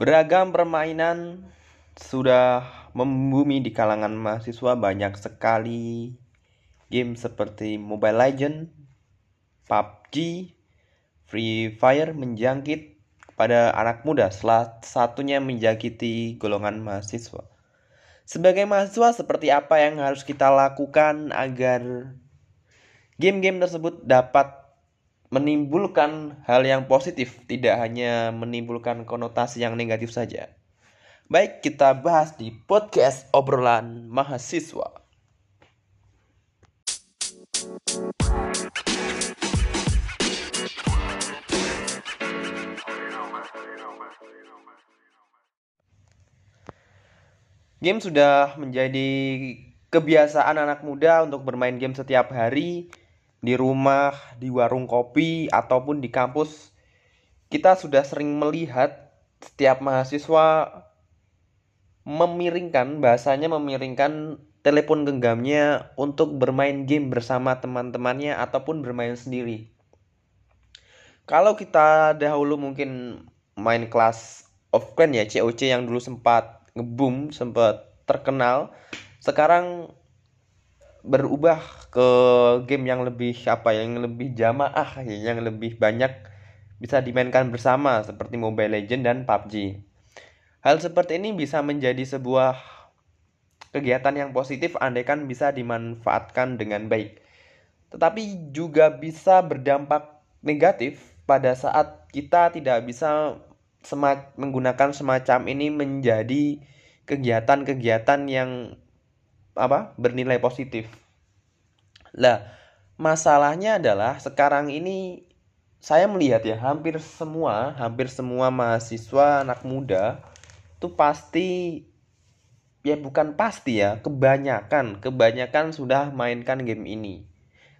Beragam permainan sudah membumi di kalangan mahasiswa banyak sekali game seperti Mobile Legend, PUBG, Free Fire menjangkit pada anak muda, salah satunya menjangkiti golongan mahasiswa. Sebagai mahasiswa, seperti apa yang harus kita lakukan agar game-game tersebut dapat menimbulkan hal yang positif, tidak hanya menimbulkan konotasi yang negatif saja. Baik, kita bahas di podcast obrolan mahasiswa. Game sudah menjadi kebiasaan anak muda untuk bermain game setiap hari di rumah, di warung kopi, ataupun di kampus, kita sudah sering melihat setiap mahasiswa memiringkan, bahasanya memiringkan telepon genggamnya untuk bermain game bersama teman-temannya ataupun bermain sendiri. Kalau kita dahulu mungkin main kelas of Clan ya, COC yang dulu sempat ngeboom, sempat terkenal, sekarang berubah ke game yang lebih apa ya, yang lebih jamaah ya, yang lebih banyak bisa dimainkan bersama seperti Mobile Legend dan PUBG. Hal seperti ini bisa menjadi sebuah kegiatan yang positif andaikan bisa dimanfaatkan dengan baik. Tetapi juga bisa berdampak negatif pada saat kita tidak bisa menggunakan semacam ini menjadi kegiatan-kegiatan yang apa bernilai positif. Lah, masalahnya adalah sekarang ini saya melihat ya hampir semua, hampir semua mahasiswa anak muda itu pasti ya bukan pasti ya, kebanyakan, kebanyakan sudah mainkan game ini.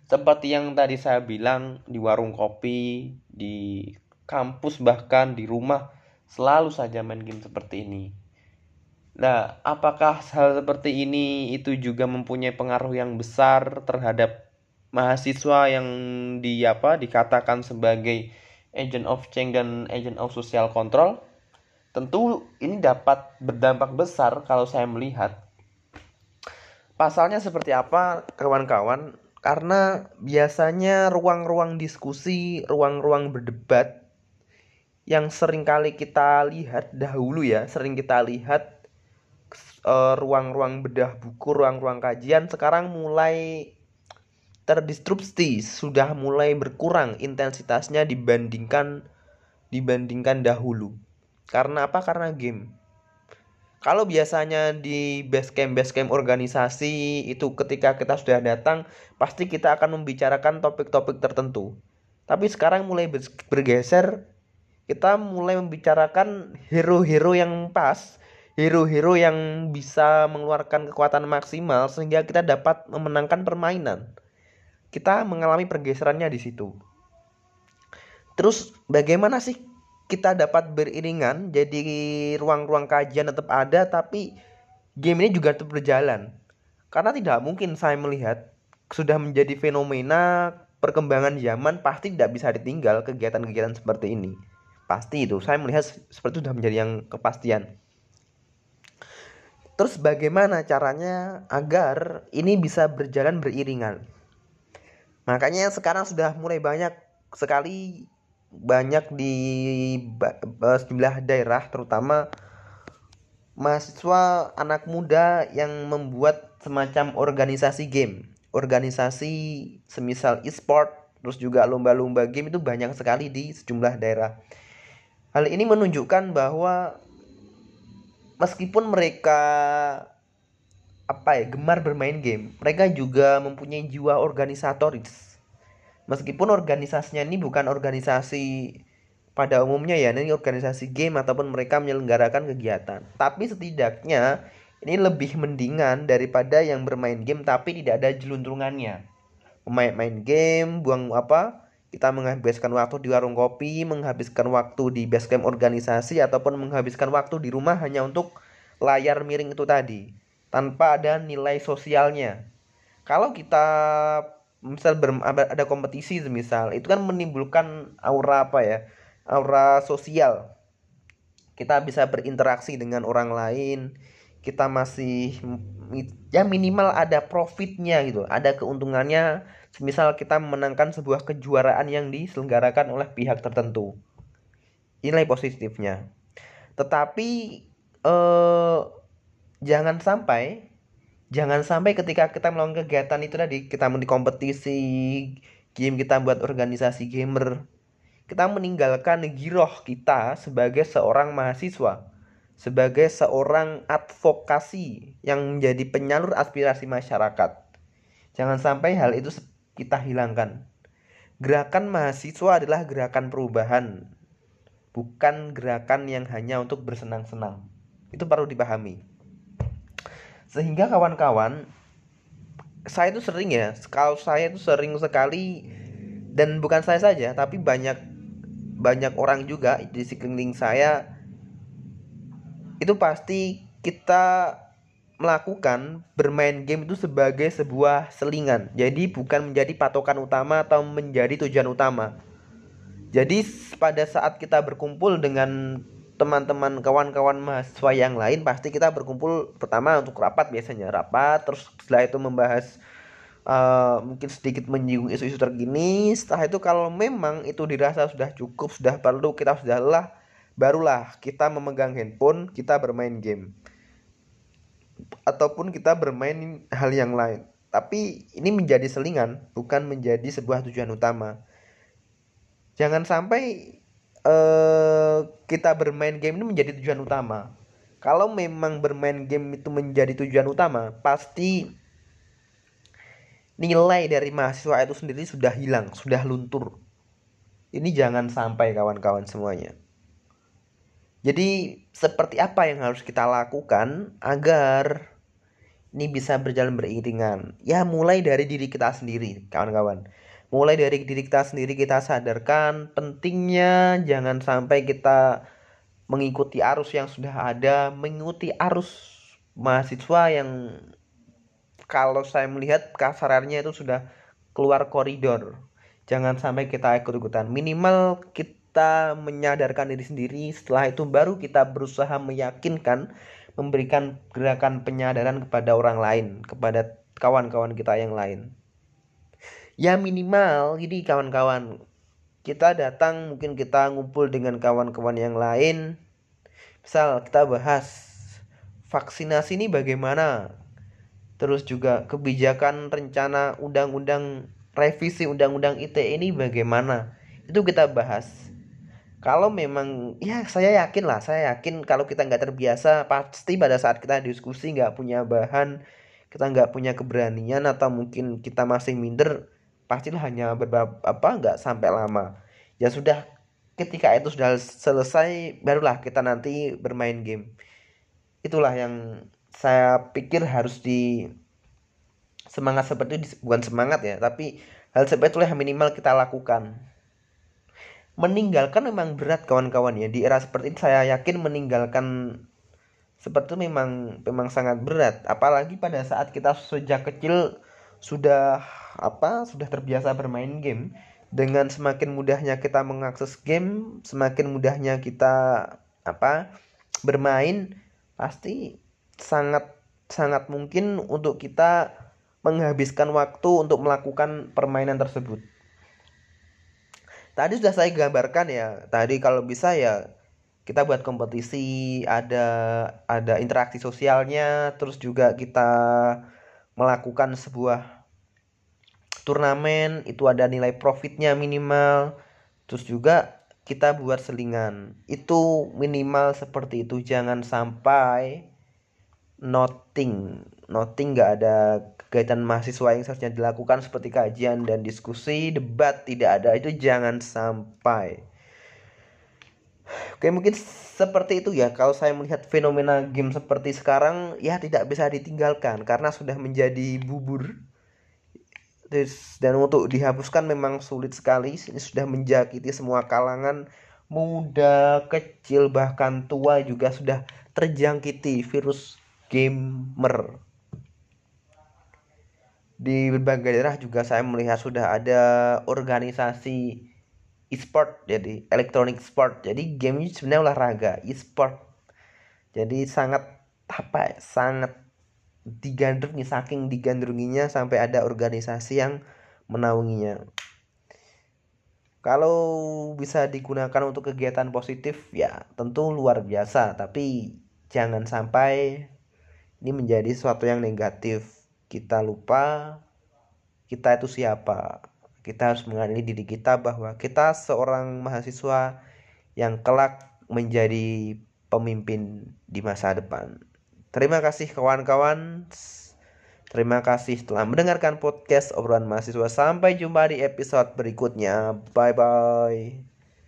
Seperti yang tadi saya bilang di warung kopi, di kampus bahkan di rumah selalu saja main game seperti ini. Nah, apakah hal seperti ini itu juga mempunyai pengaruh yang besar terhadap mahasiswa yang di apa dikatakan sebagai agent of change dan agent of social control? Tentu ini dapat berdampak besar kalau saya melihat. Pasalnya seperti apa, kawan-kawan? Karena biasanya ruang-ruang diskusi, ruang-ruang berdebat yang sering kali kita lihat dahulu ya, sering kita lihat ruang-ruang uh, bedah buku, ruang-ruang kajian sekarang mulai terdistrupsi, sudah mulai berkurang intensitasnya dibandingkan dibandingkan dahulu. Karena apa? Karena game. Kalau biasanya di base camp base camp organisasi itu ketika kita sudah datang pasti kita akan membicarakan topik-topik tertentu. Tapi sekarang mulai bergeser kita mulai membicarakan hero-hero yang pas hero-hero yang bisa mengeluarkan kekuatan maksimal sehingga kita dapat memenangkan permainan. Kita mengalami pergeserannya di situ. Terus bagaimana sih kita dapat beriringan jadi ruang-ruang kajian tetap ada tapi game ini juga tetap berjalan. Karena tidak mungkin saya melihat sudah menjadi fenomena perkembangan zaman pasti tidak bisa ditinggal kegiatan-kegiatan seperti ini. Pasti itu. Saya melihat seperti itu sudah menjadi yang kepastian. Terus bagaimana caranya agar ini bisa berjalan beriringan? Makanya sekarang sudah mulai banyak sekali banyak di sejumlah daerah terutama mahasiswa anak muda yang membuat semacam organisasi game, organisasi semisal e-sport, terus juga lomba-lomba game itu banyak sekali di sejumlah daerah. Hal ini menunjukkan bahwa meskipun mereka apa ya gemar bermain game mereka juga mempunyai jiwa organisatoris. Meskipun organisasinya ini bukan organisasi pada umumnya ya ini organisasi game ataupun mereka menyelenggarakan kegiatan. Tapi setidaknya ini lebih mendingan daripada yang bermain game tapi tidak ada jeluntrungannya. Main main game buang apa kita menghabiskan waktu di warung kopi, menghabiskan waktu di basecamp organisasi ataupun menghabiskan waktu di rumah hanya untuk layar miring itu tadi tanpa ada nilai sosialnya. Kalau kita misal ber, ada kompetisi misal itu kan menimbulkan aura apa ya? Aura sosial. kita bisa berinteraksi dengan orang lain kita masih ya minimal ada profitnya gitu. Ada keuntungannya. Misal kita memenangkan sebuah kejuaraan yang diselenggarakan oleh pihak tertentu. Nilai positifnya. Tetapi eh, jangan sampai jangan sampai ketika kita melakukan kegiatan itu tadi kita di kompetisi game kita buat organisasi gamer kita meninggalkan giroh kita sebagai seorang mahasiswa sebagai seorang advokasi yang menjadi penyalur aspirasi masyarakat. Jangan sampai hal itu kita hilangkan. Gerakan mahasiswa adalah gerakan perubahan bukan gerakan yang hanya untuk bersenang-senang. Itu perlu dipahami. Sehingga kawan-kawan saya itu sering ya kalau saya itu sering sekali dan bukan saya saja tapi banyak banyak orang juga di sekeliling saya itu pasti kita melakukan bermain game itu sebagai sebuah selingan. Jadi bukan menjadi patokan utama atau menjadi tujuan utama. Jadi pada saat kita berkumpul dengan teman-teman kawan-kawan mahasiswa yang lain pasti kita berkumpul pertama untuk rapat biasanya rapat terus setelah itu membahas uh, mungkin sedikit menyinggung isu-isu terkini. Setelah itu kalau memang itu dirasa sudah cukup sudah perlu kita sudah lelah barulah kita memegang handphone kita bermain game ataupun kita bermain hal yang lain tapi ini menjadi selingan bukan menjadi sebuah tujuan utama jangan sampai uh, kita bermain game ini menjadi tujuan utama. Kalau memang bermain game itu menjadi tujuan utama, pasti nilai dari mahasiswa itu sendiri sudah hilang, sudah luntur. Ini jangan sampai kawan-kawan semuanya. Jadi seperti apa yang harus kita lakukan agar ini bisa berjalan beriringan? Ya mulai dari diri kita sendiri, kawan-kawan. Mulai dari diri kita sendiri kita sadarkan pentingnya jangan sampai kita mengikuti arus yang sudah ada mengikuti arus mahasiswa yang kalau saya melihat kasarannya itu sudah keluar koridor. Jangan sampai kita ikut-ikutan. Minimal kita menyadarkan diri sendiri. Setelah itu baru kita berusaha meyakinkan memberikan gerakan penyadaran kepada orang lain kepada kawan-kawan kita yang lain. Ya minimal jadi kawan-kawan kita datang mungkin kita ngumpul dengan kawan-kawan yang lain. Misal kita bahas vaksinasi ini bagaimana? Terus juga kebijakan rencana undang-undang revisi undang-undang ITE ini bagaimana? Itu kita bahas kalau memang ya saya yakin lah saya yakin kalau kita nggak terbiasa pasti pada saat kita diskusi nggak punya bahan kita nggak punya keberanian atau mungkin kita masih minder pastilah hanya beberapa apa nggak sampai lama. Ya sudah ketika itu sudah selesai barulah kita nanti bermain game. Itulah yang saya pikir harus di semangat seperti bukan semangat ya tapi hal seperti itulah yang minimal kita lakukan meninggalkan memang berat kawan-kawan ya. Di era seperti ini saya yakin meninggalkan seperti itu memang memang sangat berat. Apalagi pada saat kita sejak kecil sudah apa sudah terbiasa bermain game dengan semakin mudahnya kita mengakses game semakin mudahnya kita apa bermain pasti sangat sangat mungkin untuk kita menghabiskan waktu untuk melakukan permainan tersebut tadi sudah saya gambarkan ya. Tadi kalau bisa ya kita buat kompetisi ada ada interaksi sosialnya terus juga kita melakukan sebuah turnamen itu ada nilai profitnya minimal terus juga kita buat selingan. Itu minimal seperti itu jangan sampai noting noting nggak ada kegiatan mahasiswa yang seharusnya dilakukan seperti kajian dan diskusi debat tidak ada. Itu jangan sampai. Oke mungkin seperti itu ya. Kalau saya melihat fenomena game seperti sekarang ya tidak bisa ditinggalkan karena sudah menjadi bubur. Dan untuk dihapuskan memang sulit sekali. Ini sudah menjakiti semua kalangan muda kecil bahkan tua juga sudah terjangkiti virus gamer di berbagai daerah juga saya melihat sudah ada organisasi e-sport jadi electronic sport. Jadi game ini sebenarnya olahraga e-sport. Jadi sangat apa ya, sangat digandrungi saking digandrunginya sampai ada organisasi yang menaunginya. Kalau bisa digunakan untuk kegiatan positif ya tentu luar biasa. Tapi jangan sampai ini menjadi sesuatu yang negatif kita lupa kita itu siapa kita harus mengenali diri kita bahwa kita seorang mahasiswa yang kelak menjadi pemimpin di masa depan terima kasih kawan-kawan Terima kasih telah mendengarkan podcast obrolan mahasiswa. Sampai jumpa di episode berikutnya. Bye bye.